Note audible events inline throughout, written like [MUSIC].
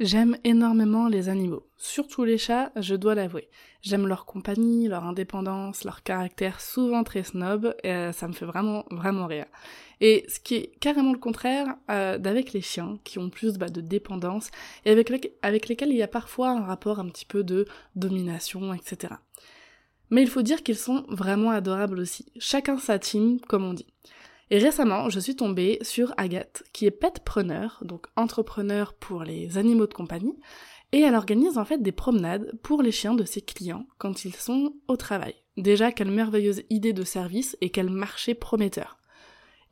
J'aime énormément les animaux, surtout les chats, je dois l'avouer. J'aime leur compagnie, leur indépendance, leur caractère souvent très snob, et euh, ça me fait vraiment, vraiment rire. Et ce qui est carrément le contraire euh, d'avec les chiens, qui ont plus bah, de dépendance, et avec, avec lesquels il y a parfois un rapport un petit peu de domination, etc. Mais il faut dire qu'ils sont vraiment adorables aussi, chacun sa team, comme on dit. Et récemment, je suis tombée sur Agathe, qui est petpreneur, donc entrepreneur pour les animaux de compagnie, et elle organise en fait des promenades pour les chiens de ses clients quand ils sont au travail. Déjà, quelle merveilleuse idée de service et quel marché prometteur.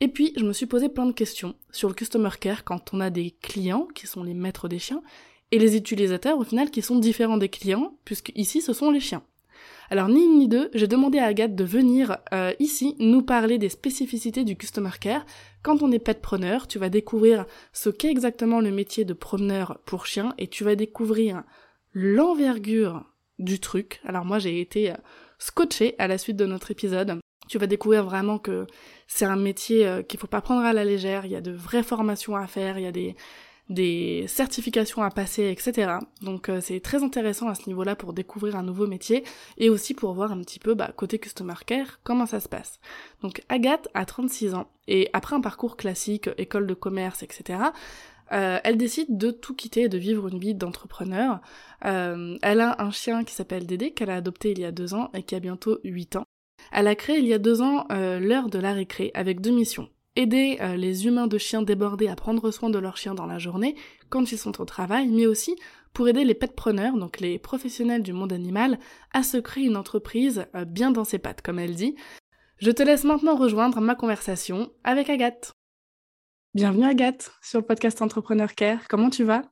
Et puis, je me suis posé plein de questions sur le customer care quand on a des clients qui sont les maîtres des chiens et les utilisateurs au final qui sont différents des clients puisque ici ce sont les chiens. Alors ni une ni deux, j'ai demandé à Agathe de venir euh, ici nous parler des spécificités du customer care. Quand on est petpreneur, tu vas découvrir ce qu'est exactement le métier de promeneur pour chien et tu vas découvrir l'envergure du truc. Alors moi j'ai été euh, scotché à la suite de notre épisode. Tu vas découvrir vraiment que c'est un métier euh, qu'il faut pas prendre à la légère, il y a de vraies formations à faire, il y a des des certifications à passer, etc. Donc euh, c'est très intéressant à ce niveau-là pour découvrir un nouveau métier et aussi pour voir un petit peu bah, côté customer care comment ça se passe. Donc Agathe a 36 ans et après un parcours classique, école de commerce, etc. Euh, elle décide de tout quitter et de vivre une vie d'entrepreneur. Euh, elle a un chien qui s'appelle Dédé, qu'elle a adopté il y a deux ans et qui a bientôt 8 ans. Elle a créé il y a deux ans l'heure de la récré avec deux missions aider euh, les humains de chiens débordés à prendre soin de leurs chiens dans la journée quand ils sont au travail, mais aussi pour aider les petpreneurs, donc les professionnels du monde animal, à se créer une entreprise euh, bien dans ses pattes, comme elle dit. Je te laisse maintenant rejoindre ma conversation avec Agathe. Bienvenue Agathe sur le podcast Entrepreneur Care. Comment tu vas?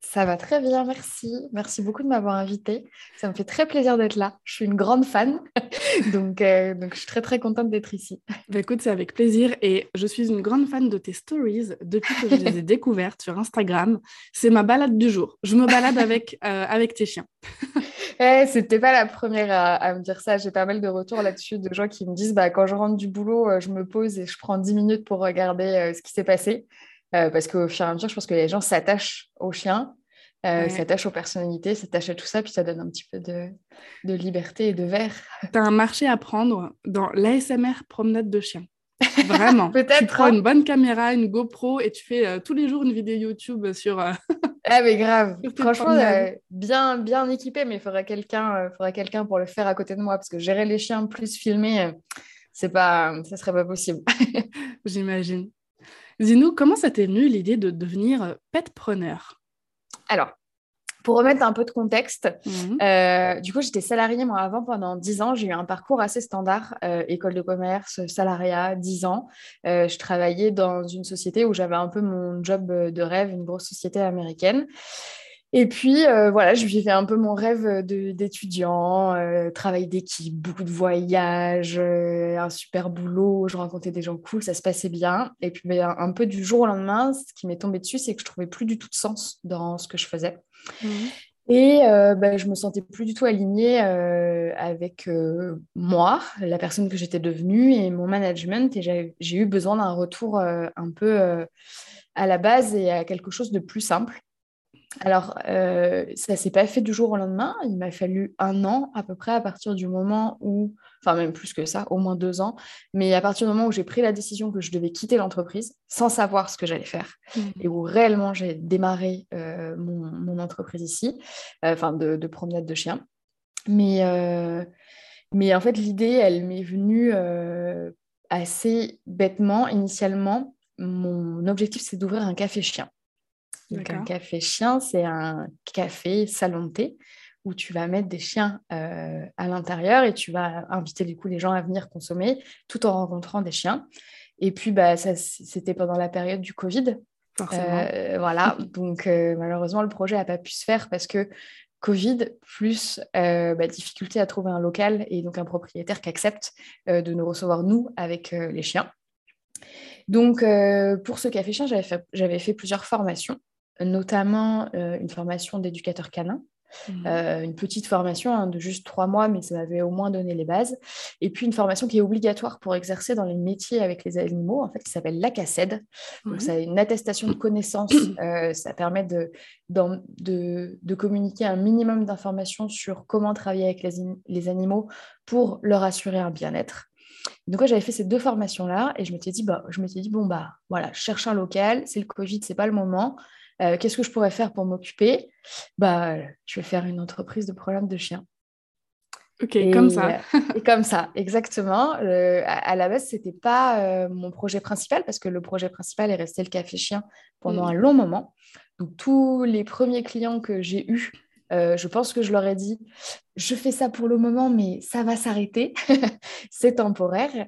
Ça va très bien, merci. Merci beaucoup de m'avoir invitée. Ça me fait très plaisir d'être là. Je suis une grande fan, [LAUGHS] donc, euh, donc je suis très très contente d'être ici. Bah, écoute, c'est avec plaisir et je suis une grande fan de tes stories depuis que je les ai [LAUGHS] découvertes sur Instagram. C'est ma balade du jour. Je me balade avec, euh, avec tes chiens. [LAUGHS] Eh, C'était pas la première à, me dire ça. J'ai pas mal de retours là-dessus de gens qui me disent bah, quand je rentre du boulot, euh, je me pose et je prends 10 minutes pour regarder ce qui s'est passé. Euh, parce qu'au fur et à mesure, je pense que les gens s'attachent aux chiens, euh, s'attachent aux personnalités, s'attachent à tout ça, puis ça donne un petit peu de, de liberté et de verre. [LAUGHS] Tu as un marché à prendre dans l'ASMR promenade de chiens. Vraiment. [LAUGHS] Peut-être. Tu prends hein. une bonne caméra, une GoPro et tu fais euh, tous les jours une vidéo YouTube sur. [LAUGHS] ah, mais grave. Franchement, bien, bien équipé, mais il faudrait quelqu'un quelqu'un pour le faire à côté de moi parce que gérer les chiens plus filmer, c'est pas, ça serait pas possible. J'imagine. Dis-nous, comment ça t'est venu l'idée de devenir euh, petpreneur? Alors, pour remettre un peu de contexte, mhm. euh, du coup, j'étais salariée moi avant pendant 10 ans. J'ai eu un parcours assez standard, euh, école de commerce, salariat, 10 ans. je travaillais dans une société où j'avais un peu mon job de rêve, une grosse société américaine. Et puis, euh, voilà, je vivais un peu mon rêve d'étudiant, euh, travail d'équipe, beaucoup de voyages, euh, un super boulot, je rencontrais des gens cool, ça se passait bien. Et puis, ben, un, peu du jour au lendemain, ce qui m'est tombé dessus, c'est que je trouvais plus du tout de sens dans ce que je faisais. Mmh. Et ben, je me sentais plus du tout alignée avec moi, la personne que j'étais devenue et mon management. Et j'ai eu besoin d'un retour un peu à la base et à quelque chose de plus simple. Alors, euh, ça ne s'est pas fait du jour au lendemain. Il m'a fallu un an à peu près à partir du moment où, enfin même plus que ça, au moins deux ans, mais à partir du moment où j'ai pris la décision que je devais quitter l'entreprise sans savoir ce que j'allais faire mmh. et où réellement j'ai démarré euh, mon, entreprise ici, euh, enfin de, promenade de chiens. Mais, mais en fait, l'idée, elle m'est venue assez bêtement. Initialement, mon objectif, c'est d'ouvrir un café chien. Donc, un café chien, c'est un café salon de thé où tu vas mettre des chiens euh, à l'intérieur et tu vas inviter du coup les gens à venir consommer tout en rencontrant des chiens. Et puis, bah, c'était pendant la période du Covid. voilà, [LAUGHS] donc malheureusement, le projet n'a pas pu se faire parce que Covid plus bah, difficulté à trouver un local et donc un propriétaire qui accepte de nous recevoir, nous, avec les chiens. Donc, pour ce café chien, j'avais fait, plusieurs formations, notamment une formation d'éducateur canin Mmh. Euh, une petite formation hein, de juste trois mois, mais ça m'avait au moins donné les bases. Et puis une formation qui est obligatoire pour exercer dans les métiers avec les animaux, en fait, qui s'appelle l'ACACED. Donc, ça une attestation de connaissance. [COUGHS] Euh, ça permet de, de, de, communiquer un minimum d'informations sur comment travailler avec les, les animaux pour leur assurer un bien-être. Donc, j'avais fait ces deux formations-là et je m'étais dit, bah, je m'étais dit, bon, bah, voilà, je cherche un local, c'est le Covid, c'est pas le moment. Euh, qu'est-ce que je pourrais faire pour m'occuper? Bah, Je vais faire une entreprise de problèmes de chiens. Ok, comme ça. Euh, [LAUGHS] et comme ça, exactement. à, la base, ce n'était pas euh, mon projet principal parce que le projet principal est resté le café chien pendant mm. un long moment. Donc, tous les premiers clients que j'ai eus, je pense que je leur ai dit, je fais ça pour le moment, mais ça va s'arrêter. [LAUGHS] C'est temporaire.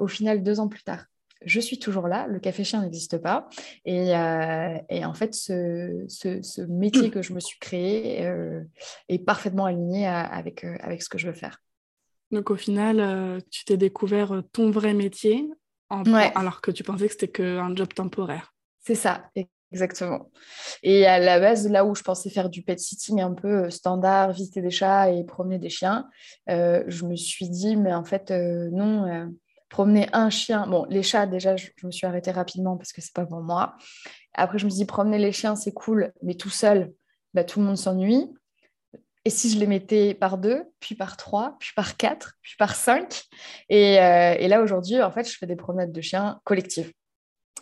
au final, deux ans plus tard, je suis toujours là, le café chien n'existe pas. Et, euh, en fait, ce, métier que je me suis créé euh, est parfaitement aligné avec, euh, avec ce que je veux faire. Donc au final, tu t'es découvert ton vrai métier alors que tu pensais que c'était qu'un job temporaire. C'est ça, exactement. Et à la base, là où je pensais faire du pet sitting un peu standard, visiter des chats et promener des chiens, je me suis dit, mais en fait, non promener un chien. Bon, les chats, déjà, je, me suis arrêtée rapidement parce que c'est pas pour moi. Après, je me suis dit, promener les chiens, c'est cool, mais tout seul, bah, tout le monde s'ennuie. Et si je les mettais par deux, puis par trois, puis par quatre, puis par cinq et, euh, et, là, aujourd'hui, en fait, je fais des promenades de chiens collectives.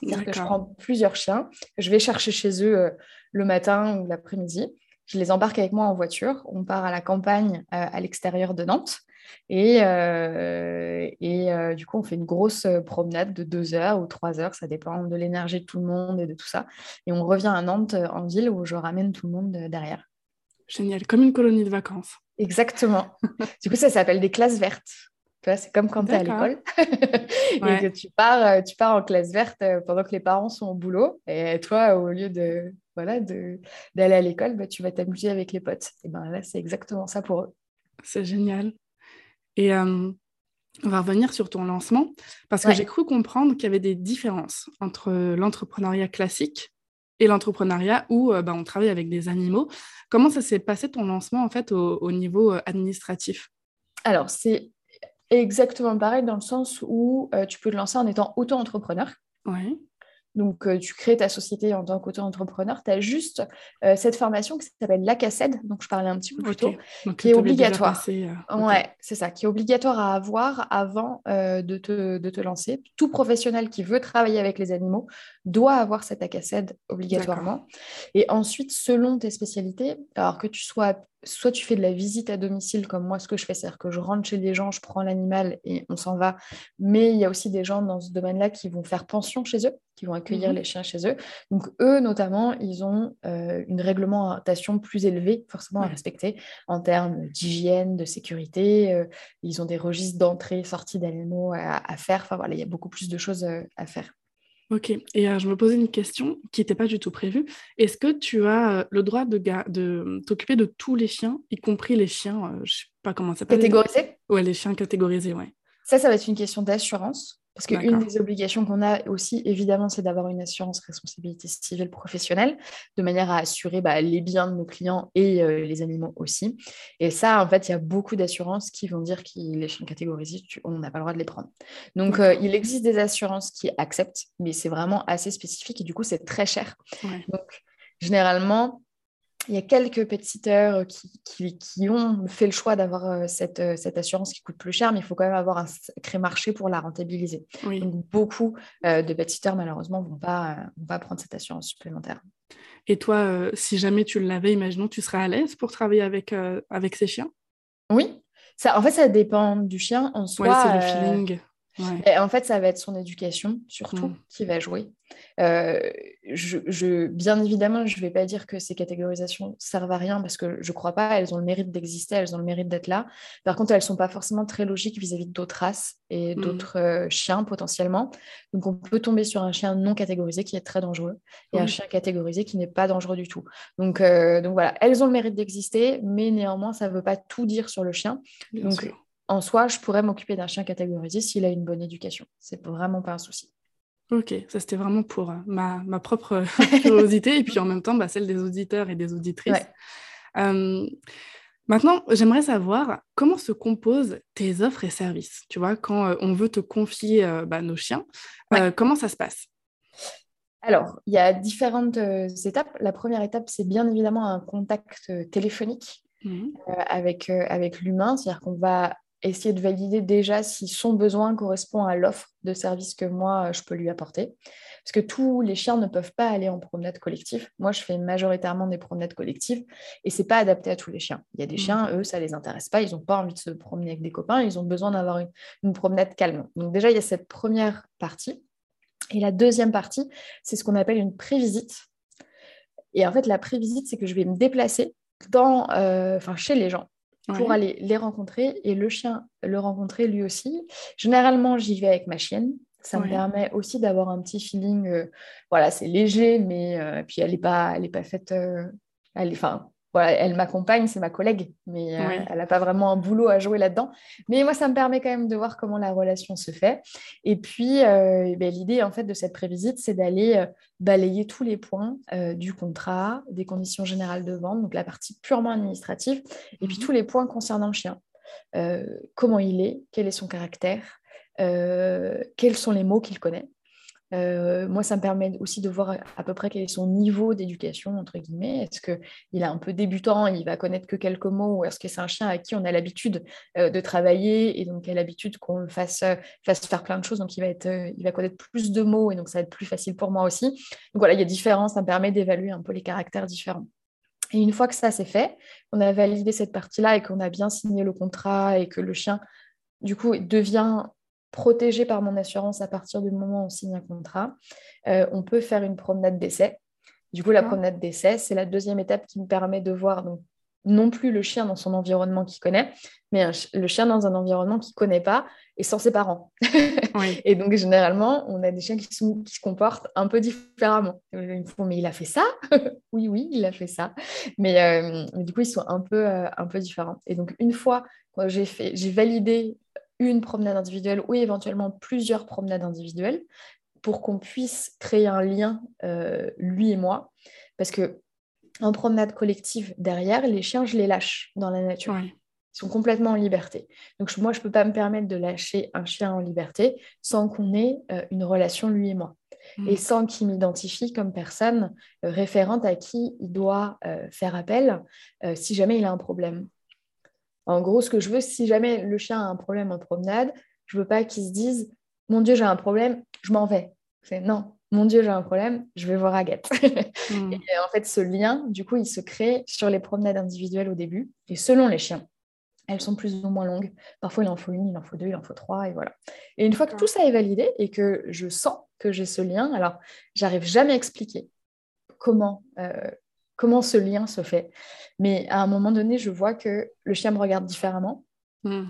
C'est-à-dire que je prends plusieurs chiens, je vais chercher chez eux euh, le matin ou l'après-midi. Je les embarque avec moi en voiture. On part à la campagne euh, à l'extérieur de Nantes. Et, euh, et euh, du coup, on fait une grosse promenade de deux heures ou trois heures, ça dépend de l'énergie de tout le monde et de tout ça. Et on revient à Nantes en ville où je ramène tout le monde derrière. Génial, comme une colonie de vacances. Exactement. du coup, ça s'appelle des classes vertes. C'est comme quand tu es à l'école [LAUGHS] et que tu pars, tu pars en classe verte pendant que les parents sont au boulot. Et toi, au lieu de voilà d'aller à l'école, bah, tu vas t'amuser avec les potes. Et ben là, c'est exactement ça pour eux. C'est génial. Et euh, on va revenir sur ton lancement, parce que j'ai cru comprendre qu'il y avait des différences entre l'entrepreneuriat classique et l'entrepreneuriat où euh, bah, on travaille avec des animaux. Comment ça s'est passé ton lancement en fait au, niveau euh, administratif? Alors, c'est exactement pareil dans le sens où tu peux te lancer en étant auto-entrepreneur. Oui. Donc, euh, tu crées ta société en tant qu'auto-entrepreneur. Tu as juste euh, cette formation qui s'appelle l'ACACED, donc je parlais un petit peu plus tôt, qui est obligatoire. Euh, ouais, c'est ça, qui est obligatoire à avoir avant de, te, de, te, lancer. Tout professionnel qui veut travailler avec les animaux doit avoir cette ACACED obligatoirement. Et ensuite, selon tes spécialités, alors que tu sois soit tu fais de la visite à domicile comme moi ce que je fais, c'est-à-dire que je rentre chez les gens, je prends l'animal et on s'en va. Mais il y a aussi des gens dans ce domaine-là qui vont faire pension chez eux, qui vont accueillir mmh les chiens chez eux. Donc eux, notamment, ils ont euh, une réglementation plus élevée, forcément à respecter en termes d'hygiène, de sécurité. Euh, ils ont des registres d'entrée, sortie d'animaux à, faire. Enfin voilà, il y a beaucoup plus de choses euh, à faire. Ok, et euh, je me posais une question qui n'était pas du tout prévue. Est-ce que tu as euh, le droit de, de t'occuper de tous les chiens, y compris les chiens, euh, je ne sais pas comment ça s'appelle Catégorisés? Ouais, les chiens catégorisés, ouais. Ça, ça va être une question d'assurance. Parce qu'une des obligations qu'on a aussi, évidemment, c'est d'avoir une assurance responsabilité civile professionnelle, de manière à assurer bah, les biens de nos clients et euh, les animaux aussi. Et ça, en fait, il y a beaucoup d'assurances qui vont dire que les chiens catégorisés, on n'a pas le droit de les prendre. Donc, euh, il existe des assurances qui acceptent, mais c'est vraiment assez spécifique et du coup, c'est très cher. Donc, généralement, il y a quelques pet sitters qui, qui, ont fait le choix d'avoir euh, cette, euh, cette, assurance qui coûte plus cher, mais il faut quand même avoir un sacré marché pour la rentabiliser. Donc, beaucoup euh, de pet sitters, malheureusement, ne vont pas, vont pas prendre cette assurance supplémentaire. Et toi, si jamais tu l'avais, imaginons, tu serais à l'aise pour travailler avec, avec ces chiens? Oui. Ça, en fait, ça dépend du chien en soi. Ouais, c'est le feeling. Et en fait, ça va être son éducation, surtout, mm. qui va jouer. Euh, je, bien évidemment, je ne vais pas dire que ces catégorisations servent à rien parce que je ne crois pas. Elles ont le mérite d'exister, elles ont le mérite d'être là. Par contre, elles ne sont pas forcément très logiques vis-à-vis d'autres races et mmh. d'autres euh, chiens potentiellement. Donc, on peut tomber sur un chien non catégorisé qui est très dangereux et un chien catégorisé qui n'est pas dangereux du tout. Donc, euh, donc voilà, elles ont le mérite d'exister, mais néanmoins, ça ne veut pas tout dire sur le chien. donc, en soi, je pourrais m'occuper d'un chien catégorisé s'il a une bonne éducation. C'est vraiment pas un souci. Ok, ça c'était vraiment pour euh, ma, ma, propre [LAUGHS] curiosité et puis en même temps bah, celle des auditeurs et des auditrices. Euh, maintenant, j'aimerais savoir comment se composent tes offres et services. Tu vois, quand euh, on veut te confier bah, nos chiens, comment ça se passe? Alors, il y a différentes étapes. La première étape, c'est bien évidemment un contact téléphonique mmh avec, avec l'humain, c'est-à-dire qu'on va essayer de valider déjà si son besoin correspond à l'offre de service que moi, je peux lui apporter. Parce que tous les chiens ne peuvent pas aller en promenade collective. Moi, je fais majoritairement des promenades collectives et c'est pas adapté à tous les chiens. Il y a des mmh. chiens, eux, ça les intéresse pas. Ils n'ont pas envie de se promener avec des copains. Ils ont besoin d'avoir une, une promenade calme. Donc déjà, il y a cette première partie. Et la deuxième partie, c'est ce qu'on appelle une prévisite. Et en fait, la prévisite, c'est que je vais me déplacer dans, euh, chez les gens pour aller les rencontrer et le chien le rencontrer lui aussi. Généralement, j'y vais avec ma chienne. Ça me permet aussi d'avoir un petit feeling. Euh, voilà, c'est léger, mais euh, puis elle n'est pas, elle est pas faite. Euh, enfin, voilà, elle m'accompagne, c'est ma collègue, mais euh, elle n'a pas vraiment un boulot à jouer là-dedans. Mais moi, ça me permet quand même de voir comment la relation se fait. Et puis, euh, ben, l'idée en fait de cette prévisite, c'est d'aller euh, balayer tous les points du contrat, des conditions générales de vente, donc la partie purement administrative, et puis mmh tous les points concernant le chien. comment il est, quel est son caractère, quels sont les mots qu'il connaît. Euh, moi, ça me permet aussi de voir à peu près quel est son niveau d'éducation, entre guillemets. Est-ce qu'il est un peu débutant, il va connaître que quelques mots, ou est-ce que c'est un chien à qui on a l'habitude euh, de travailler et donc a l'habitude qu'on fasse, fasse, faire plein de choses, donc il va, être, euh, il va connaître plus de mots et donc ça va être plus facile pour moi aussi. Donc voilà, il y a différents, ça me permet d'évaluer un peu les caractères différents. Et une fois que ça c'est fait, on a validé cette partie-là et qu'on a bien signé le contrat et que le chien, du coup, devient protégé par mon assurance à partir du moment où on signe un contrat, euh, on peut faire une promenade d'essai. Du coup, la promenade d'essai, c'est la deuxième étape qui me permet de voir donc, non plus le chien dans son environnement qu'il connaît, mais le chien dans un environnement qu'il ne connaît pas et sans ses parents. [LAUGHS] et donc, généralement, on a des chiens qui, se comportent un peu différemment. Ils me mais il a fait ça? [LAUGHS] Oui, oui, il a fait ça. Mais, euh, du coup, ils sont un peu, euh, un peu différents. Et donc, une fois que j'ai validé une promenade individuelle ou éventuellement plusieurs promenades individuelles pour qu'on puisse créer un lien, euh, lui et moi. Parce que en promenade collective, derrière, les chiens, je les lâche dans la nature. Ils sont complètement en liberté. Donc moi, je ne peux pas me permettre de lâcher un chien en liberté sans qu'on ait euh, une relation, lui et moi. Mm. Et sans qu'il m'identifie comme personne euh, référente à qui il doit faire appel si jamais il a un problème. En gros, ce que je veux, si jamais le chien a un problème en promenade, je veux pas qu'il se dise Mon Dieu, j'ai un problème, je m'en vais. C'est non, mon Dieu, j'ai un problème, je vais voir Agathe. [LAUGHS] Hmm. et en fait, ce lien, du coup, il se crée sur les promenades individuelles au début et selon les chiens. Elles sont plus ou moins longues. Parfois, il en faut une, il en faut deux, il en faut trois, et voilà. Et une fois que tout ça est validé et que je sens que j'ai ce lien, alors, j'arrive jamais à expliquer comment, euh, comment ce lien se fait. Mais à un moment donné, je vois que le chien me regarde différemment, hmm.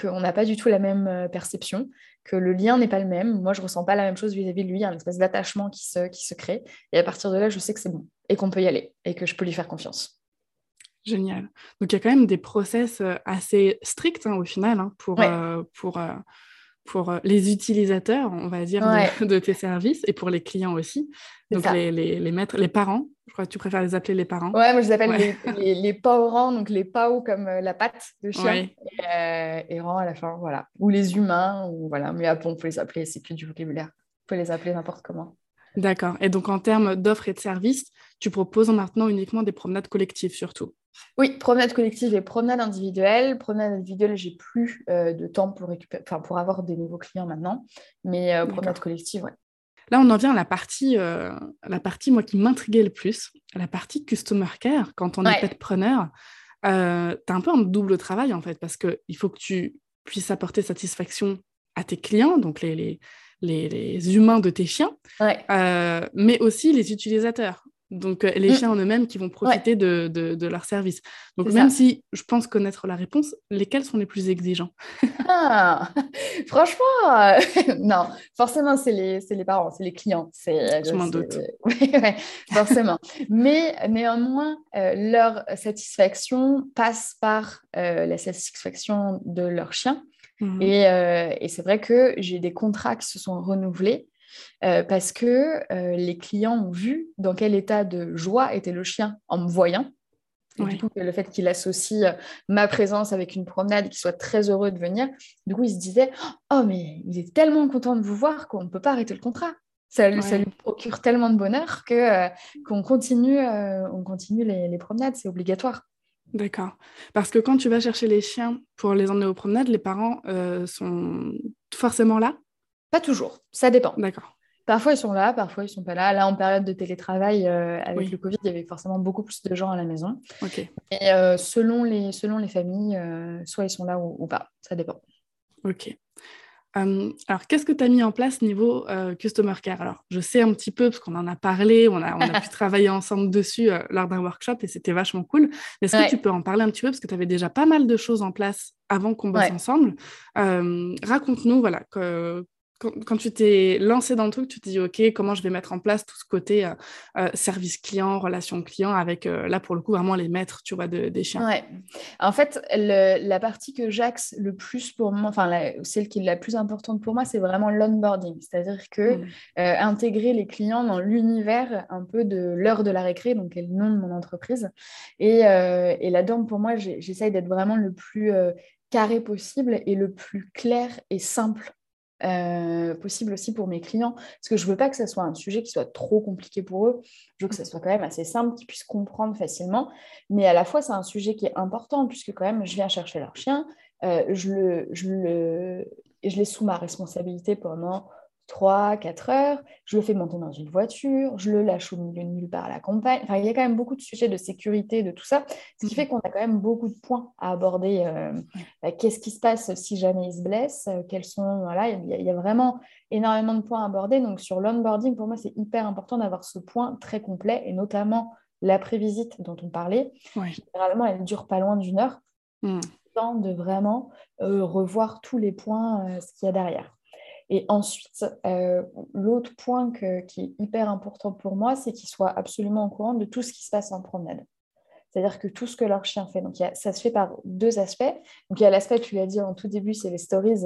qu'on n'a pas du tout la même euh, perception, que le lien n'est pas le même. Moi, je ressens pas la même chose vis-à-vis de lui. Il y a une espèce d'attachement qui se, qui se crée. Et à partir de là, je sais que c'est bon et qu'on peut y aller et que je peux lui faire confiance. Génial. Donc, il y a quand même des process euh, assez stricts hein, au final hein, pour, euh, pour, pour les utilisateurs, on va dire, [LAUGHS] de, tes services et pour les clients aussi. Donc, les, les, les, maîtres, les parents je crois que tu préfères les appeler les parents. Ouais, moi je les appelle les, les, parents, donc les pao comme euh, la patte de chien et, euh, rang à la fin, voilà. Ou les humains, ou voilà. Mais après, on peut les appeler, c'est plus du vocabulaire. On peut les appeler n'importe comment. D'accord. Et donc en termes d'offres et de services, tu proposes maintenant uniquement des promenades collectives surtout Oui, promenades collectives et promenades individuelles. Promenades individuelles, j'ai plus euh, de temps pour, récupérer, enfin, pour avoir des nouveaux clients maintenant. Mais euh, promenades collectives, ouais. Là, on en vient à la partie, euh, la partie moi, qui m'intriguait le plus, la partie customer care. Quand on est petpreneur, euh, tu as un peu un double travail, en fait, parce qu'il faut que tu puisses apporter satisfaction à tes clients, donc les, les, humains de tes chiens, mais aussi les utilisateurs. Donc, euh, les mm. chiens en eux-mêmes qui vont profiter de, de, leur service. Donc, même si je pense connaître la réponse, lesquels sont les plus exigeants? Ah, [LAUGHS] Franchement, euh, [LAUGHS] non, forcément, c'est les, les, parents, c'est les clients. Je m'en doute. [LAUGHS] forcément. Mais néanmoins, euh, leur satisfaction passe par la satisfaction de leur chien. Mm. Et, et c'est vrai que j'ai des contrats qui se sont renouvelés euh, parce que euh, les clients ont vu dans quel état de joie était le chien en me voyant. du coup, le fait qu'il associe euh, ma présence avec une promenade, qu'il soit très heureux de venir, du coup, il se disait Oh, mais il est tellement content de vous voir qu'on ne peut pas arrêter le contrat. Ça, lui procure tellement de bonheur que qu'on continue, on continue les, promenades, c'est obligatoire. D'accord. Parce que quand tu vas chercher les chiens pour les emmener aux promenades, les parents sont forcément là? Pas toujours, ça dépend. D'accord. Parfois, ils sont là, parfois, ils sont pas là. Là, en période de télétravail, euh, avec le Covid, il y avait forcément beaucoup plus de gens à la maison. Et euh, selon, les, selon les familles, euh, soit ils sont là ou, pas. Ça dépend. Ok. alors, qu'est-ce que tu as mis en place niveau Customer Care? Alors, je sais un petit peu, parce qu'on en a parlé, on a, on a [LAUGHS] pu travailler ensemble dessus lors d'un workshop et c'était vachement cool. Est-ce que tu peux en parler un petit peu Parce que tu avais déjà pas mal de choses en place avant qu'on bosse ensemble? Raconte-nous, voilà, que, quand, tu t'es lancé dans le truc, tu te dis, OK, comment je vais mettre en place tout ce côté euh, euh, service client, relation client, avec euh, là, pour le coup, vraiment les maîtres, tu vois, des chiens? Ouais. En fait, la partie que j'axe le plus pour moi, enfin, celle qui est la plus importante pour moi, c'est vraiment l'onboarding. C'est-à-dire que mmh. intégrer les clients dans l'univers un peu de l'heure de la récré, donc le nom de mon entreprise. Et, et là-dedans, pour moi, j'essaye d'être vraiment le plus carré possible et le plus clair et simple euh, possible aussi pour mes clients, parce que je veux pas que ce soit un sujet qui soit trop compliqué pour eux, je veux que ce soit quand même assez simple, qu'ils puissent comprendre facilement, mais à la fois c'est un sujet qui est important, puisque quand même je viens chercher leur chien, euh, je, le, je, le, je l'ai sous ma responsabilité pendant 3, 4 heures, je le fais monter dans une voiture, je le lâche au milieu de nulle part à la campagne. Enfin, il y a quand même beaucoup de sujets de sécurité, de tout ça, ce qui mmh. fait qu'on a quand même beaucoup de points à aborder. Euh, bah, qu'est-ce qui se passe si jamais il se blesse euh, Quels sont voilà, il y, a vraiment énormément de points à aborder. Donc sur l'onboarding, pour moi, c'est hyper important d'avoir ce point très complet et notamment l'après-visite dont on parlait. Généralement, elle ne dure pas loin d'une heure. Mmh. de vraiment euh, revoir tous les points, ce qu'il y a derrière. Et ensuite, euh, l'autre point qui est hyper important pour moi, c'est qu'ils soient absolument au courant de tout ce qui se passe en promenade. C'est-à-dire que tout ce que leur chien fait. Donc, ça se fait par deux aspects. Donc, il y a l'aspect, tu l'as dit en tout début, c'est les stories.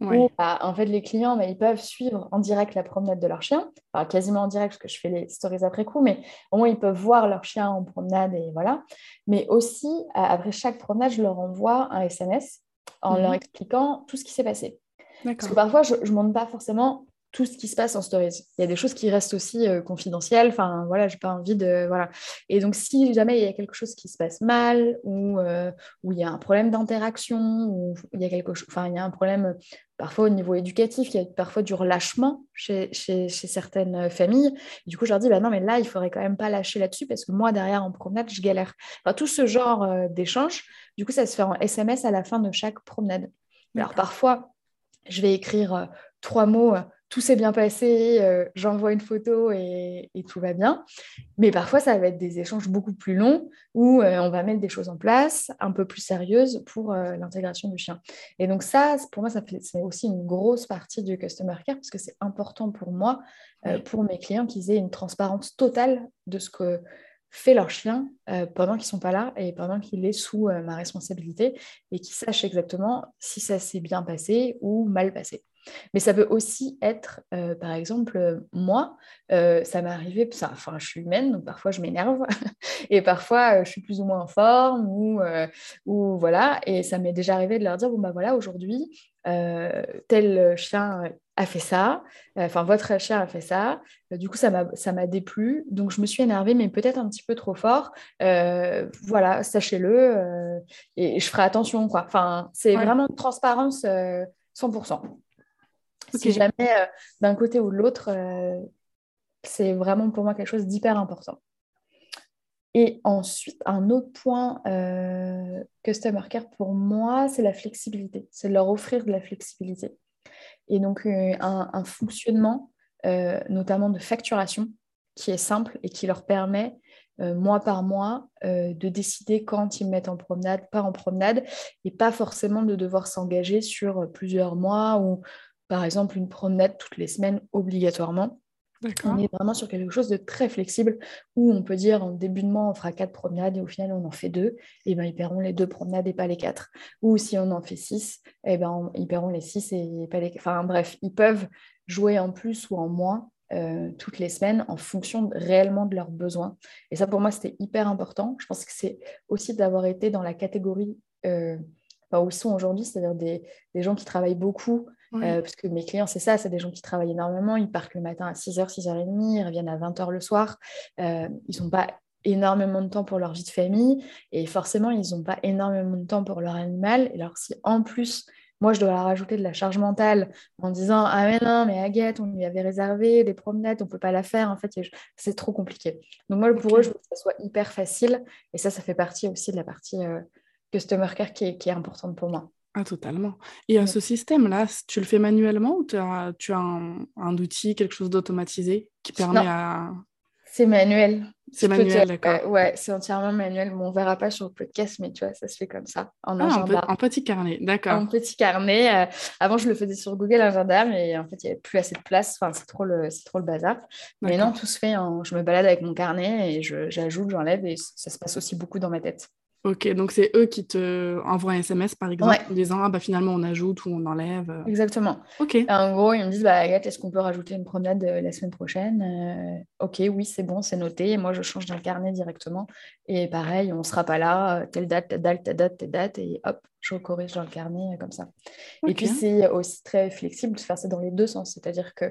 Où, bah, en fait, les clients, bah, ils peuvent suivre en direct la promenade de leur chien. Enfin, quasiment en direct, parce que je fais les stories après coup, mais au moins, ils peuvent voir leur chien en promenade et voilà. Mais aussi, après chaque promenade, je leur envoie un SMS en leur mhm. expliquant tout ce qui s'est passé. Parce que parfois, je ne montre pas forcément tout ce qui se passe en stories. Il y a des choses qui restent aussi euh, confidentielles. Enfin, voilà, j'ai pas envie de. Voilà. Et donc, si jamais il y a quelque chose qui se passe mal, ou euh, où il y a un problème d'interaction, ou il y a quelque chose. Enfin, il y a un problème parfois au niveau éducatif, il y a parfois du relâchement chez, chez, chez certaines familles. du coup, je leur dis, bah non, mais là, il faudrait quand même pas lâcher là-dessus parce que moi, derrière, en promenade, je galère. Enfin, tout ce genre euh, d'échange, du coup, ça se fait en SMS à la fin de chaque promenade. Alors, parfois, je vais écrire euh, trois mots, euh, tout s'est bien passé, euh, j'envoie une photo et, tout va bien. Mais parfois, ça va être des échanges beaucoup plus longs où on va mettre des choses en place un peu plus sérieuses pour l'intégration du chien. Et donc ça, pour moi, ça c'est aussi une grosse partie du customer care parce que c'est important pour moi, pour mes clients, qu'ils aient une transparence totale de ce que fait leur chien pendant qu'ils sont pas là et pendant qu'il est sous ma responsabilité et qu'ils sachent exactement si ça s'est bien passé ou mal passé. Mais ça peut aussi être, par exemple, moi, ça m'est arrivé, enfin, je suis humaine, donc parfois je m'énerve, [LAUGHS] et parfois je suis plus ou moins en forme, ou, ou voilà, et ça m'est déjà arrivé de leur dire, bon bah voilà, aujourd'hui, tel chien a fait ça, enfin votre chien a fait ça, du coup ça m'a déplu, donc je me suis énervée, mais peut-être un petit peu trop fort, voilà, sachez-le, et, je ferai attention, quoi. Enfin, c'est vraiment une transparence 100%. Si jamais euh, d'un côté ou de l'autre, euh, c'est vraiment pour moi quelque chose d'hyper important. Et ensuite, un autre point euh, Customer Care pour moi, c'est la flexibilité. C'est leur offrir de la flexibilité. et donc un, fonctionnement, notamment de facturation, qui est simple et qui leur permet mois par mois, de décider quand ils mettent en promenade, pas en promenade, et pas forcément de devoir s'engager sur plusieurs mois ou par exemple une promenade toutes les semaines obligatoirement. On est vraiment sur quelque chose de très flexible où on peut dire en début de mois, on fera quatre promenades et au final, on en fait deux. Et ben, ils paieront les deux promenades et pas les quatre. Ou si on en fait six, et ben, ils paieront les six et pas les Enfin, bref, ils peuvent jouer en plus ou en moins euh, toutes les semaines en fonction réellement de leurs besoins. Et ça, pour moi, c'était hyper important. Je pense que c'est aussi d'avoir été dans la catégorie euh, où ils sont aujourd'hui, c'est-à-dire des, gens qui travaillent beaucoup, euh, parce que mes clients, c'est ça, c'est des gens qui travaillent énormément. Ils partent le matin à 6h, 6h30, ils reviennent à 20h le soir. Euh, ils n'ont pas énormément de temps pour leur vie de famille et forcément, ils n'ont pas énormément de temps pour leur animal. Et alors, si en plus, moi, je dois leur rajouter de la charge mentale en disant Ah, mais non, mais Agathe, on lui avait réservé des promenades, on ne peut pas la faire. En fait, c'est trop compliqué. Donc, moi, pour eux, je veux que ça soit hyper facile. Et ça, ça fait partie aussi de la partie euh, customer care qui est importante pour moi. Ah, totalement. Et à ce système-là, tu le fais manuellement ou tu as, tu as un, outil, quelque chose d'automatisé qui permet à... C'est manuel. C'est manuel, d'accord. ouais, c'est entièrement manuel. Bon, on verra pas sur le podcast, mais tu vois, ça se fait comme ça, en ah, Un, petit carnet, d'accord. Un petit carnet. Euh, avant, je le faisais sur Google Agenda, mais en fait, il n'y avait plus assez de place. Enfin, c'est trop le, trop le bazar. Mais non, tout se fait. Je me balade avec mon carnet et j'ajoute, j'enlève et ça se passe aussi beaucoup dans ma tête. Ok, donc c'est eux qui te envoient un SMS par exemple en disant ah bah finalement on ajoute ou on enlève. Euh. Exactement. Ok. En gros ils me disent bah Agathe est-ce qu'on peut rajouter une promenade euh, la semaine prochaine euh, Ok oui c'est bon c'est noté et moi je change dans le carnet directement et pareil on sera pas là telle date telle date telle date telle date et hop je corrige dans le carnet comme ça. Et puis c'est aussi très flexible de faire ça dans les deux sens c'est-à-dire que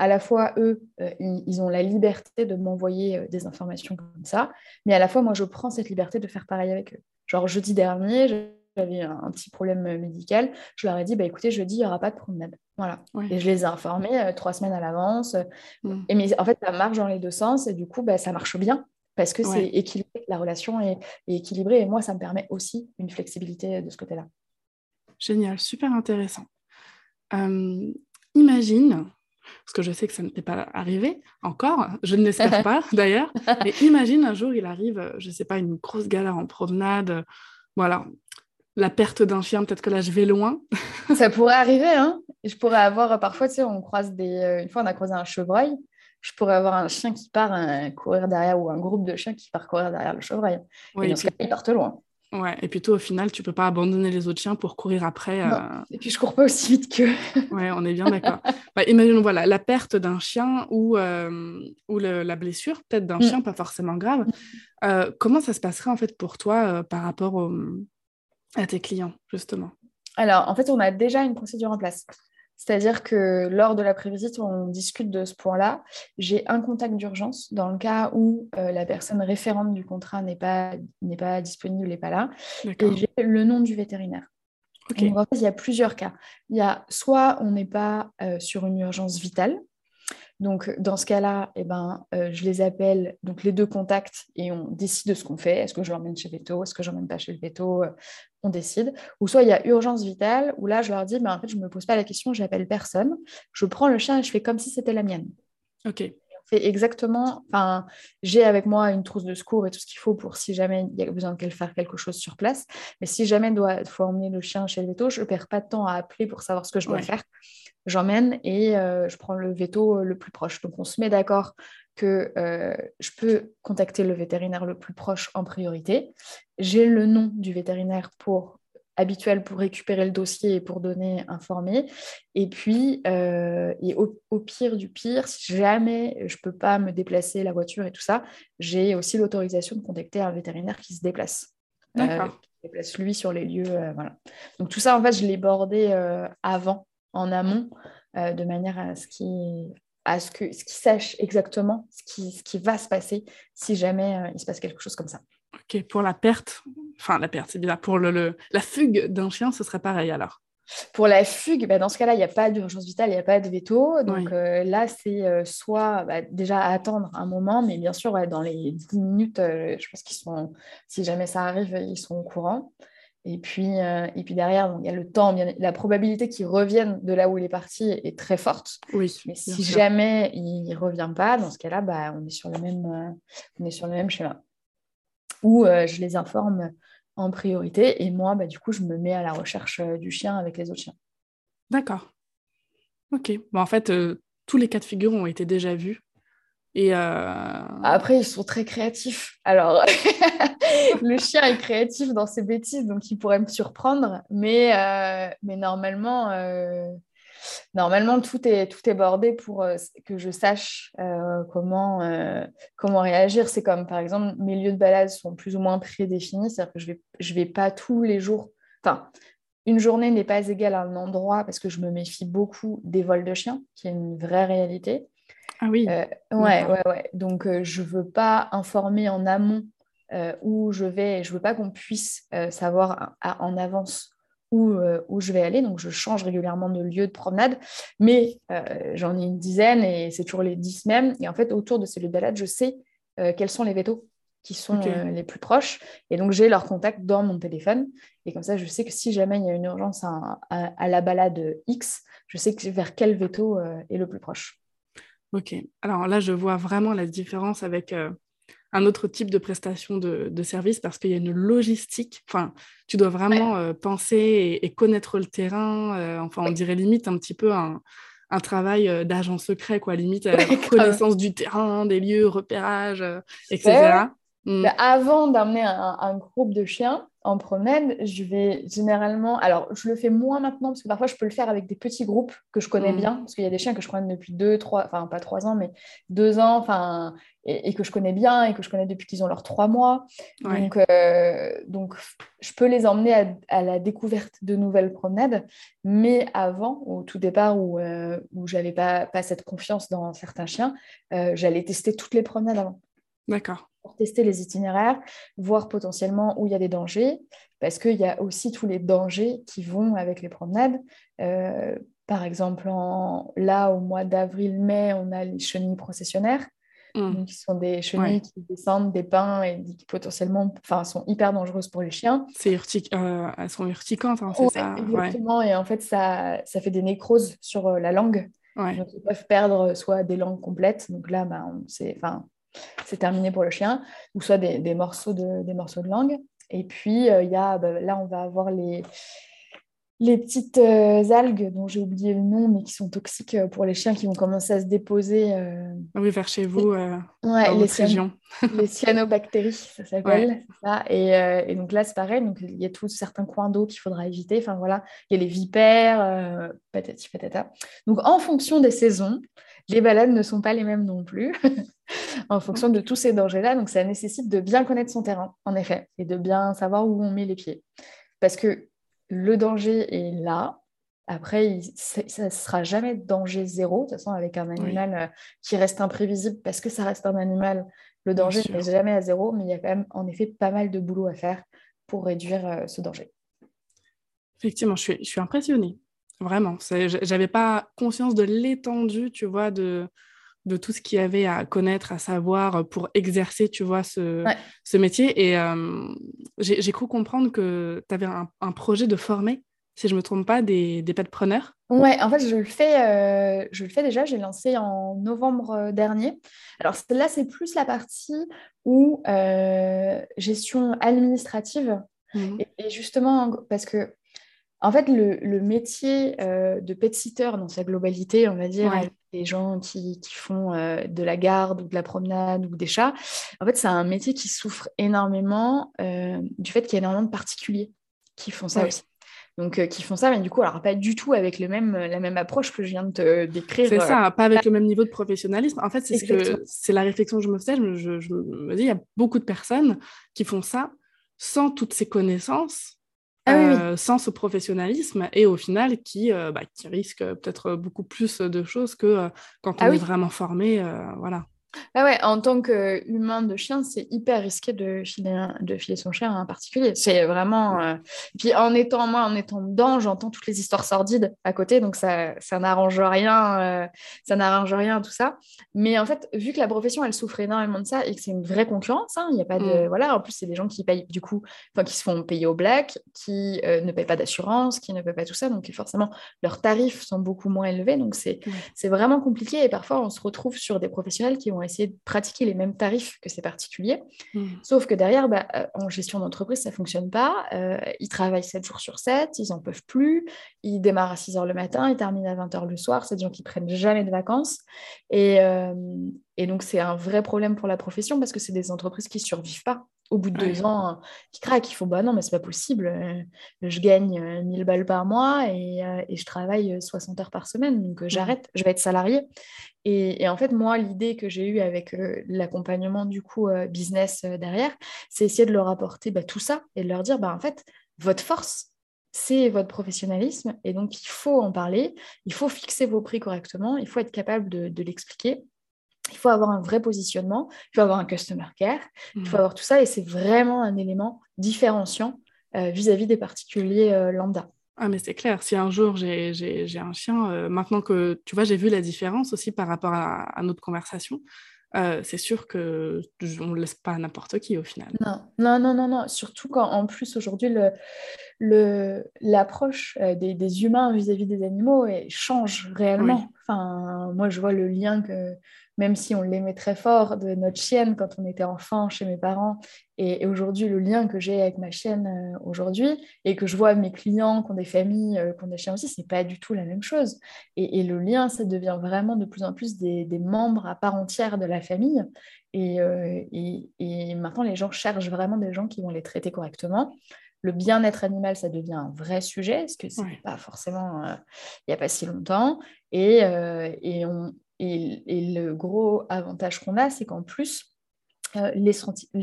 à la fois, eux, euh, ils, ont la liberté de m'envoyer euh, des informations comme ça, mais à la fois, moi, je prends cette liberté de faire pareil avec eux. Genre, jeudi dernier, j'avais un, petit problème euh, médical, je leur ai dit, bah, écoutez, jeudi, il n'y aura pas de promenade. Voilà. Et je les ai informés trois semaines à l'avance. Mm. Et mais en fait, ça marche dans les deux sens, et du coup, bah, ça marche bien parce que c'est équilibré, la relation est, équilibrée, et moi, ça me permet aussi une flexibilité de ce côté-là. Génial, super intéressant. imagine, parce que je sais que ça ne t'est pas arrivé encore, je ne l'espère [LAUGHS] pas d'ailleurs, mais imagine un jour il arrive, je ne sais pas, une grosse galère en promenade, voilà, la perte d'un chien, peut-être que là je vais loin. [LAUGHS] ça pourrait arriver, hein je pourrais avoir, parfois, tu sais, on croise des, euh, une fois on a croisé un chevreuil, je pourrais avoir un chien qui part euh, courir derrière ou un groupe de chiens qui part courir derrière le chevreuil. et dans ce cas, ils partent loin. Ouais, et puis toi, au final, tu peux pas abandonner les autres chiens pour courir après. Euh, et puis je cours pas aussi vite qu'eux. [LAUGHS] ouais, on est bien d'accord. [LAUGHS] bah, imaginons voilà, la perte d'un chien ou, euh, ou la blessure, peut-être d'un mm. chien, pas forcément grave. Euh, comment ça se passerait en fait pour toi par rapport à tes clients, justement? Alors, en fait, on a déjà une procédure en place. C'est-à-dire que lors de la prévisite, on discute de ce point-là. J'ai un contact d'urgence dans le cas où euh, la personne référente du contrat n'est pas, pas disponible, n'est pas là. Et j'ai le nom du vétérinaire. Donc, en fait, il y a plusieurs cas. Il y a soit on n'est pas euh, sur une urgence vitale, donc, dans ce cas-là, eh ben, euh, je les appelle, donc les deux contacts, et on décide de ce qu'on fait. Est-ce que je l'emmène chez Veto? Est-ce que je l'emmène pas chez le Veto? Euh, On décide. Ou soit il y a urgence vitale, où là, je leur dis, mais en fait, je ne me pose pas la question, je n'appelle personne. Je prends le chien et je fais comme si c'était la mienne. OK. On fait exactement, enfin, j'ai avec moi une trousse de secours et tout ce qu'il faut pour si jamais il y a besoin de faire quelque chose sur place. Mais si jamais il faut emmener le chien chez le Veto, je ne perds pas de temps à appeler pour savoir ce que je dois faire j'emmène et euh, je prends le veto euh, le plus proche. Donc on se met d'accord que euh, je peux contacter le vétérinaire le plus proche en priorité. J'ai le nom du vétérinaire pour habituel pour récupérer le dossier et pour donner informer. Et puis, et au, pire du pire, si jamais je ne peux pas me déplacer la voiture et tout ça, j'ai aussi l'autorisation de contacter un vétérinaire qui se déplace. D'accord. qui se déplace lui sur les lieux. voilà. Donc tout ça, en fait, je l'ai bordé avant en amont, euh, de manière à ce qu'ils ce que ce sachent exactement ce qui, ce qui va se passer si jamais euh, il se passe quelque chose comme ça. Ok, pour la perte, enfin la perte, c'est bien, pour le, la fugue d'un chien, ce serait pareil alors pour la fugue, bah, dans ce cas-là, il n'y a pas d'urgence vitale, il n'y a pas de veto. Donc euh, là, c'est soit bah, déjà attendre un moment, mais bien sûr, dans les 10 minutes, je pense qu'ils sont, si jamais ça arrive, ils sont au courant. Et puis, et puis derrière, il y a le temps, la probabilité qu'il revienne de là où il est parti est très forte. Oui, Mais si jamais il ne revient pas, dans ce cas-là, bah, on, est sur le même, on est sur le même schéma. Où je les informe en priorité et moi, bah, du coup, je me mets à la recherche du chien avec les autres chiens. D'accord. Ok. Bon, en fait, tous les cas de figure ont été déjà vus. Euh, Après, ils sont très créatifs. Alors, [LAUGHS] le chien est créatif dans ses bêtises, donc il pourrait me surprendre. Mais, euh, mais normalement, euh, normalement tout, est, tout est bordé pour que je sache comment, comment réagir. C'est comme, par exemple, mes lieux de balade sont plus ou moins prédéfinis. C'est-à-dire que je ne vais, je vais pas tous les jours... Enfin, une journée n'est pas égale à un endroit parce que je me méfie beaucoup des vols de chiens, qui est une vraie réalité. Ah oui. Euh, ouais, ouais, ouais. Donc, euh, je ne veux pas informer en amont euh, où je vais. Je ne veux pas qu'on puisse savoir en avance où, où, je vais aller. Donc, je change régulièrement de lieu de promenade. Mais j'en ai une dizaine et c'est toujours les dix mêmes. Et en fait, autour de ces lieux de balade, je sais quels sont les vétos qui sont les plus proches. Et donc, j'ai leur contact dans mon téléphone. Et comme ça, je sais que si jamais il y a une urgence à, à la balade X, je sais que vers quel veto est le plus proche. Ok. Alors là, je vois vraiment la différence avec euh, un autre type de prestation de, de service parce qu'il y a une logistique. Enfin, tu dois vraiment euh, penser et, connaître le terrain. Euh, enfin, on dirait limite un petit peu un, un travail d'agent secret, quoi. Limite, connaissance du terrain, des lieux, repérage, etc. Mm. Bah, avant d'amener un, groupe de chiens en promenade, je vais généralement. Alors, je le fais moins maintenant parce que parfois je peux le faire avec des petits groupes que je connais mm. bien. Parce qu'il y a des chiens que je connais depuis deux, trois, enfin pas trois ans, mais deux ans, enfin, et, que je connais bien et que je connais depuis qu'ils ont leurs trois mois. Donc, euh, donc, je peux les emmener à, la découverte de nouvelles promenades. Mais avant, au tout départ où, euh, où j'avais pas, pas cette confiance dans certains chiens, euh, j'allais tester toutes les promenades avant. D'accord pour tester les itinéraires, voir potentiellement où il y a des dangers, parce qu'il y a aussi tous les dangers qui vont avec les promenades. Euh, par exemple, en, là, au mois d'avril-mai, on a les chenilles processionnaires, mmh. qui sont des chenilles qui descendent des pins et qui potentiellement sont hyper dangereuses pour les chiens. C'est euh, elles sont urticantes, hein, c'est ça? Exactement, et en fait, ça, ça fait des nécroses sur euh, la langue. Donc, ils peuvent perdre soit des langues complètes, donc là, bah, enfin, c'est terminé pour le chien, ou soit des, morceaux, de, des morceaux de langue. Et puis, euh, y a, bah, là, on va avoir les, les petites euh, algues dont j'ai oublié le nom, mais qui sont toxiques euh, pour les chiens qui vont commencer à se déposer. Oui, vers chez vous, ouais, les région. les cyanobactéries, ça [LAUGHS] s'appelle. Et, donc là, c'est pareil. Donc, il y a tous certains coins d'eau qu'il faudra éviter. Enfin, voilà, il y a les vipères, patati patata. Donc, en fonction des saisons, les balades ne sont pas les mêmes non plus. [LAUGHS] en fonction de tous ces dangers-là. Donc, ça nécessite de bien connaître son terrain, en effet, et de bien savoir où on met les pieds. Parce que le danger est là. Après, ça ne sera jamais danger zéro. De toute façon, avec un animal euh, qui reste imprévisible, parce que ça reste un animal, le danger n'est jamais à zéro, mais il y a quand même, en effet, pas mal de boulot à faire pour réduire euh, ce danger. Effectivement, je suis, je suis impressionnée. Vraiment. J'avais pas conscience de l'étendue, tu vois, de, de tout ce qu'il y avait à connaître, à savoir pour exercer, tu vois, ce, ce métier. Et euh, j'ai cru comprendre que tu avais un, projet de former, si je ne me trompe pas, des, des preneurs. Ouais, en fait, je le fais, euh, je le fais déjà. J'ai lancé en novembre euh, dernier. Alors là, c'est plus la partie où gestion administrative. Mmh. Et, justement, parce que en fait, le, métier de pet sitter dans sa globalité, on va dire, les gens qui, font euh, de la garde ou de la promenade ou des chats, en fait, c'est un métier qui souffre énormément euh, du fait qu'il y a énormément de particuliers qui font ça aussi. Donc, euh, qui font ça, mais du coup, alors pas du tout avec le même, la même approche que je viens de te décrire. C'est ça, pas avec le même niveau de professionnalisme. En fait, c'est ce c'est la réflexion que je me faisais. Je je me dis, il y a beaucoup de personnes qui font ça sans toutes ces connaissances ah euh, sans ce professionnalisme et au final qui, euh, bah, qui risque peut-être beaucoup plus de choses que euh, quand on ah est vraiment formé. voilà. Ah ouais, en tant qu'humain de chien, c'est hyper risqué de filer, de filer son chien en particulier. C'est vraiment. Euh, puis en étant moi, en étant dedans, j'entends toutes les histoires sordides à côté, donc ça, ça n'arrange rien, euh, ça n'arrange rien tout ça. Mais en fait, vu que la profession, elle souffre énormément de ça et que c'est une vraie concurrence, hein, il n'y a pas de. Mm. Voilà, en plus, c'est des gens qui payent du coup, enfin, qui se font payer au black, qui euh, ne payent pas d'assurance, qui ne payent pas tout ça, donc forcément, leurs tarifs sont beaucoup moins élevés. Donc c'est c'est vraiment compliqué et parfois, on se retrouve sur des professionnels qui vont essayer de pratiquer les mêmes tarifs que ces particuliers. Hmm. Sauf que derrière, bah, euh, en gestion d'entreprise, ça ne fonctionne pas. Euh, ils travaillent 7 jours sur 7, ils n'en peuvent plus. Ils démarrent à 6 heures le matin, ils terminent à 20 heures le soir. C'est des gens qui prennent jamais de vacances. Et, euh, et donc, c'est un vrai problème pour la profession parce que c'est des entreprises qui ne survivent pas au bout de deux ans, qui craquent. Il faut, bah non, mais c'est pas possible. Euh, je gagne 1000 euh, balles par mois et, euh, et, je travaille 60 heures par semaine. Donc, j'arrête, je vais être salarié. Et, et en fait, moi, l'idée que j'ai eue avec l'accompagnement du coup business derrière, c'est essayer de leur apporter bah, tout ça et de leur dire, bah, en fait, votre force, c'est votre professionnalisme. Et donc, il faut en parler, il faut fixer vos prix correctement, il faut être capable de, de l'expliquer il faut avoir un vrai positionnement, il faut avoir un customer care, il faut mm. avoir tout ça et c'est vraiment un élément différenciant euh, vis-à-vis des particuliers euh, lambda. Ah mais c'est clair, si un jour j'ai un chien, euh, maintenant que tu vois, j'ai vu la différence aussi par rapport à, notre conversation, c'est sûr que on ne laisse pas n'importe qui au final. Non, non, non, non, non. surtout quand en plus aujourd'hui l'approche le, des, des, humains vis-à-vis des animaux change réellement. Enfin, moi je vois le lien que même si on l'aimait très fort, de notre chienne quand on était enfant chez mes parents. Et, aujourd'hui, le lien que j'ai avec ma chienne euh, aujourd'hui et que je vois mes clients qui ont des familles, euh, qui ont des chiens aussi, c'est pas du tout la même chose. Et, le lien, ça devient vraiment de plus en plus des, membres à part entière de la famille. Euh, et, maintenant, les gens cherchent vraiment des gens qui vont les traiter correctement le bien-être animal, ça devient un vrai sujet, parce que ce n'est pas forcément il n'y a pas si longtemps. Et, et on, et, le gros avantage qu'on a, c'est qu'en plus, euh, les,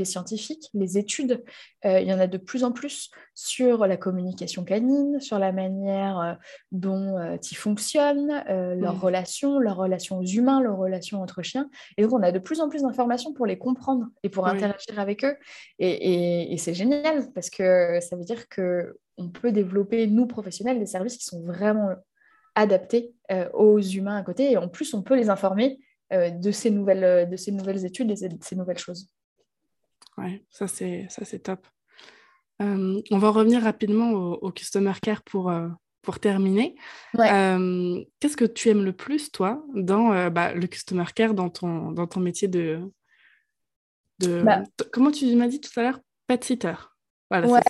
scientifiques, les études, euh, il y en a de plus en plus sur la communication canine, sur la manière euh, dont ils fonctionnent, leurs relations, leurs relations aux humains, leurs relations entre chiens. Et donc, on a de plus en plus d'informations pour les comprendre et pour interagir avec eux. Et, et c'est génial parce que ça veut dire qu'on peut développer, nous, professionnels, des services qui sont vraiment adaptés euh, aux humains à côté. Et en plus, on peut les informer euh, de, ces nouvelles, euh, de ces nouvelles études, de ces, nouvelles choses. Ouais, ça c'est, ça c'est top. on va revenir rapidement au, Customer Care pour, pour terminer. qu'est-ce que tu aimes le plus, toi, dans bah, le Customer Care, dans ton, dans ton métier de... de bah comment tu m'as dit tout à l'heure Pet sitter. Voilà, ouais,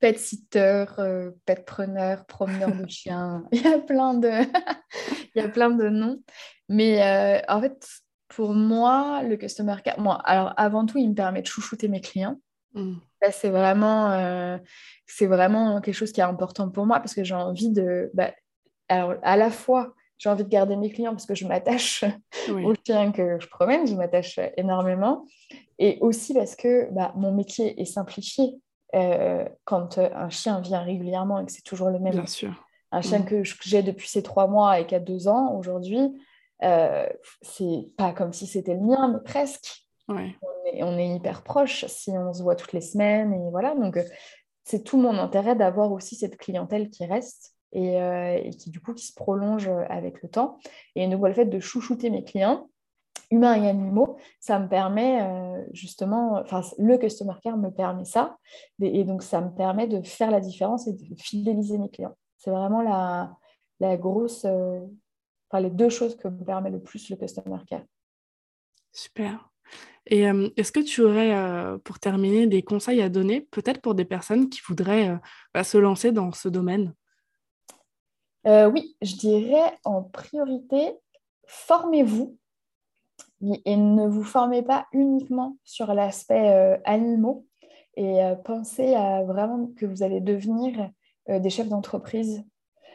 pet sitter, euh, pet preneur, promeneur de [LAUGHS] chiens. [LAUGHS] Il y a plein de, [LAUGHS] il y a plein de noms. Mais euh, en fait, pour moi, le customer care, moi, alors avant tout, il me permet de chouchouter mes clients. Mm. c'est vraiment, euh, c'est vraiment quelque chose qui est important pour moi parce que j'ai envie de, bah, alors à la fois, j'ai envie de garder mes clients parce que je m'attache aux chiens que je promène, je m'attache énormément. Et aussi parce que bah, mon métier est simplifié. Euh, quand euh, un chien vient régulièrement et que c'est toujours le même. Bien sûr. Un chien mm. que j'ai depuis ces trois mois et qui a deux ans aujourd'hui, euh, c'est pas comme si c'était le mien, mais presque. On, est, hyper proches si on se voit toutes les semaines et voilà. Donc c'est tout mon intérêt d'avoir aussi cette clientèle qui reste et, et, qui du coup qui se prolonge avec le temps. Et donc le fait de chouchouter mes clients, humains et animaux, ça me permet euh, justement, enfin le customer care me permet ça, et, donc ça me permet de faire la différence et de fidéliser mes clients. C'est vraiment la, la grosse, euh, enfin les deux choses que me permet le plus le customer care. Super. Et euh, est-ce que tu aurais, pour terminer, des conseils à donner, peut-être pour des personnes qui voudraient bah, se lancer dans ce domaine? Oui, je dirais en priorité, formez-vous et ne vous formez pas uniquement sur l'aspect euh, animaux et euh, pensez à vraiment que vous allez devenir euh, des chefs d'entreprise.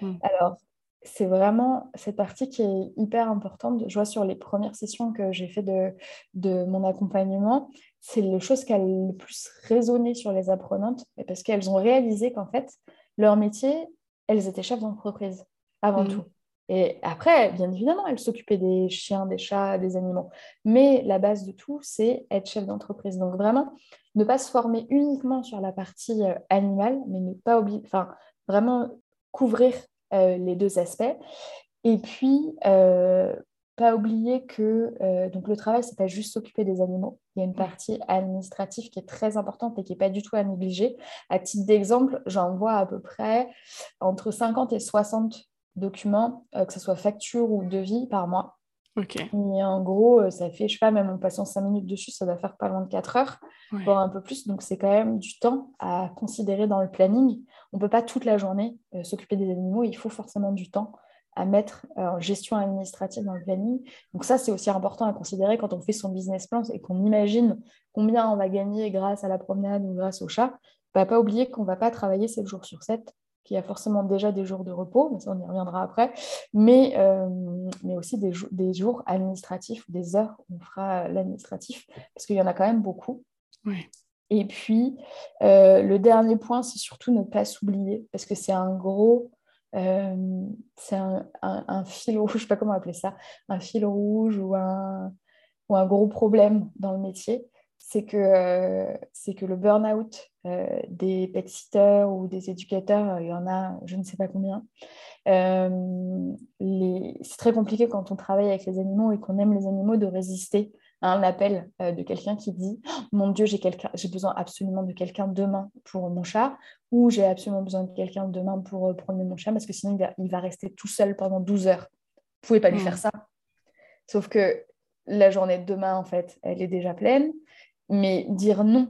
Hmm. Alors, c'est vraiment cette partie qui est hyper importante. Je vois sur les premières sessions que j'ai fait de, de mon accompagnement, c'est le chose qui a le plus résonné sur les apprenantes parce qu'elles ont réalisé qu'en fait, leur métier, elles étaient chefs d'entreprise avant hmm. tout. Et après, bien évidemment, elle s'occupait des chiens, des chats, des animaux. Mais la base de tout, c'est être chef d'entreprise. Donc vraiment, ne pas se former uniquement sur la partie euh, animale, mais ne pas oublier, enfin, vraiment couvrir euh, les deux aspects. Et puis, euh, pas oublier que donc le travail, c'est pas juste s'occuper des animaux. Il y a une partie administrative qui est très importante et qui n'est pas du tout à négliger. À titre d'exemple, j'en vois à peu près entre 50 et 60 documents, que ce soit facture ou devis par mois. Et en gros, ça fait, je sais pas, même en passant 5 minutes dessus, ça va faire pas loin de 4 heures, voire un peu plus. Donc, c'est quand même du temps à considérer dans le planning. On ne peut pas toute la journée s'occuper des animaux. Il faut forcément du temps à mettre euh, en gestion administrative dans le planning. Donc ça, c'est aussi important à considérer quand on fait son business plan et qu'on imagine combien on va gagner grâce à la promenade ou grâce au chat. Il ne va pas oublier qu'on ne va pas travailler 7 jours sur 7, qu'il y a forcément déjà des jours de repos, mais ça on y reviendra après, mais, euh, mais aussi des, des, jours administratifs, des heures où on fera l'administratif, parce qu'il y en a quand même beaucoup. Et puis, euh, le dernier point, c'est surtout ne pas s'oublier, parce que c'est un gros euh, c'est un, fil rouge, [LAUGHS] je ne sais pas comment appeler ça, un fil rouge ou un, ou un gros problème dans le métier, c'est que, euh, c'est que le burn-out euh, des pet sitters ou des éducateurs, il y en a je ne sais pas combien. Les... C'est très compliqué quand on travaille avec les animaux et qu'on aime les animaux de résister un appel euh, de quelqu'un qui dit Mon Dieu, j'ai, j'ai besoin absolument de quelqu'un demain pour mon chat, ou j'ai absolument besoin de quelqu'un demain pour euh, promener mon chat, parce que sinon il va, rester tout seul pendant 12 heures. Vous pouvez pas lui hmm. faire ça. Sauf que la journée de demain, en fait, elle est déjà pleine. Mais dire non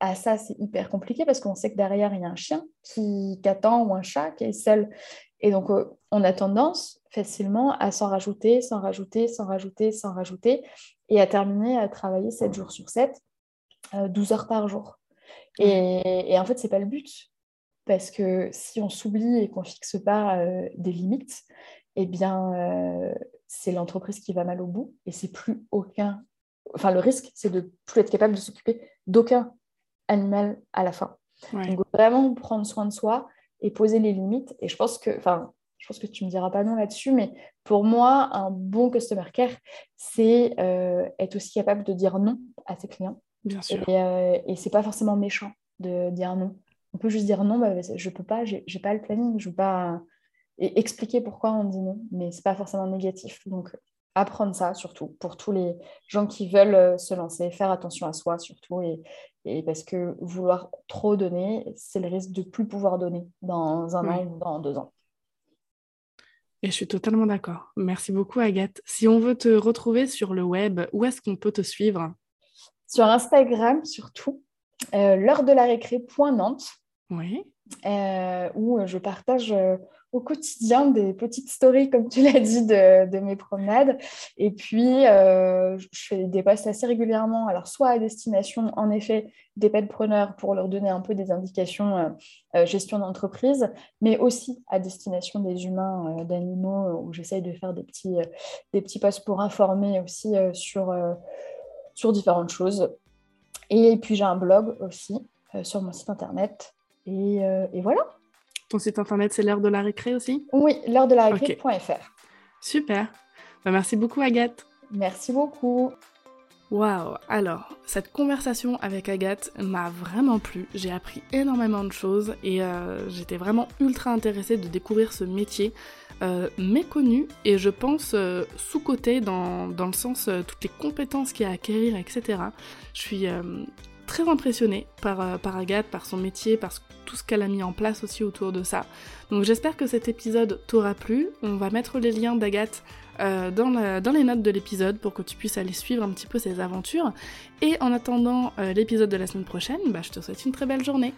à ça, c'est hyper compliqué parce qu'on sait que derrière, il y a un chien qui, attend ou un chat qui est seul. Et donc, euh, on a tendance facilement à s'en rajouter, s'en rajouter, s'en rajouter, s'en rajouter, et à terminer à travailler 7 jours sur 7, 12 euh, heures par jour. Et, en fait, ce n'est pas le but. Parce que si on s'oublie et qu'on ne fixe pas euh, des limites, eh bien, euh, c'est l'entreprise qui va mal au bout et c'est plus aucun. Enfin, le risque, c'est de plus être capable de s'occuper d'aucun animal à la fin. Donc, vraiment prendre soin de soi et poser les limites. Et je pense que, enfin, je pense que tu me diras pas non là-dessus, mais pour moi, un bon customer care, c'est euh, être aussi capable de dire non à ses clients. Bien sûr. Et, euh, et c'est pas forcément méchant de dire non. On peut juste dire non, bah, je peux pas, j'ai pas le planning, je veux pas et expliquer pourquoi on dit non, mais c'est pas forcément négatif. Donc apprendre ça surtout pour tous les gens qui veulent euh, se lancer, faire attention à soi surtout et, et parce que vouloir trop donner, c'est le risque de plus pouvoir donner dans un an ou dans deux ans. Et je suis totalement d'accord. Merci beaucoup, Agathe. Si on veut te retrouver sur le web, où est-ce qu'on peut te suivre? Sur Instagram, surtout. Euh, l'heure de la récré. Nantes. Oui. Euh, où je partage au quotidien des petites stories, comme tu l'as dit, de, mes promenades. Et puis, euh, je fais des posts assez régulièrement, alors soit à destination, en effet, des preneurs pour leur donner un peu des indications euh, euh, gestion d'entreprise, mais aussi à destination des humains, d'animaux, où j'essaye de faire des petits, des petits posts pour informer aussi sur, sur différentes choses. Et puis, j'ai un blog aussi sur mon site internet. et, et voilà. Ton site internet, c'est l'heure de la récré aussi Oui, l'heure de la récré.fr. Super. Bah, merci beaucoup, Agathe. Merci beaucoup. Waouh Alors, cette conversation avec Agathe m'a vraiment plu. J'ai appris énormément de choses et euh, j'étais vraiment ultra intéressée de découvrir ce métier euh, méconnu et je pense euh, sous-côté dans, dans, le sens toutes les compétences qu'il y a à acquérir, etc. Je suis très impressionnée par, par Agathe, par son métier, par tout ce qu'elle a mis en place aussi autour de ça. Donc j'espère que cet épisode t'aura plu. On va mettre les liens d'Agathe euh, dans, dans, les notes de l'épisode pour que tu puisses aller suivre un petit peu ses aventures. Et en attendant euh, l'épisode de la semaine prochaine, bah, je te souhaite une très belle journée.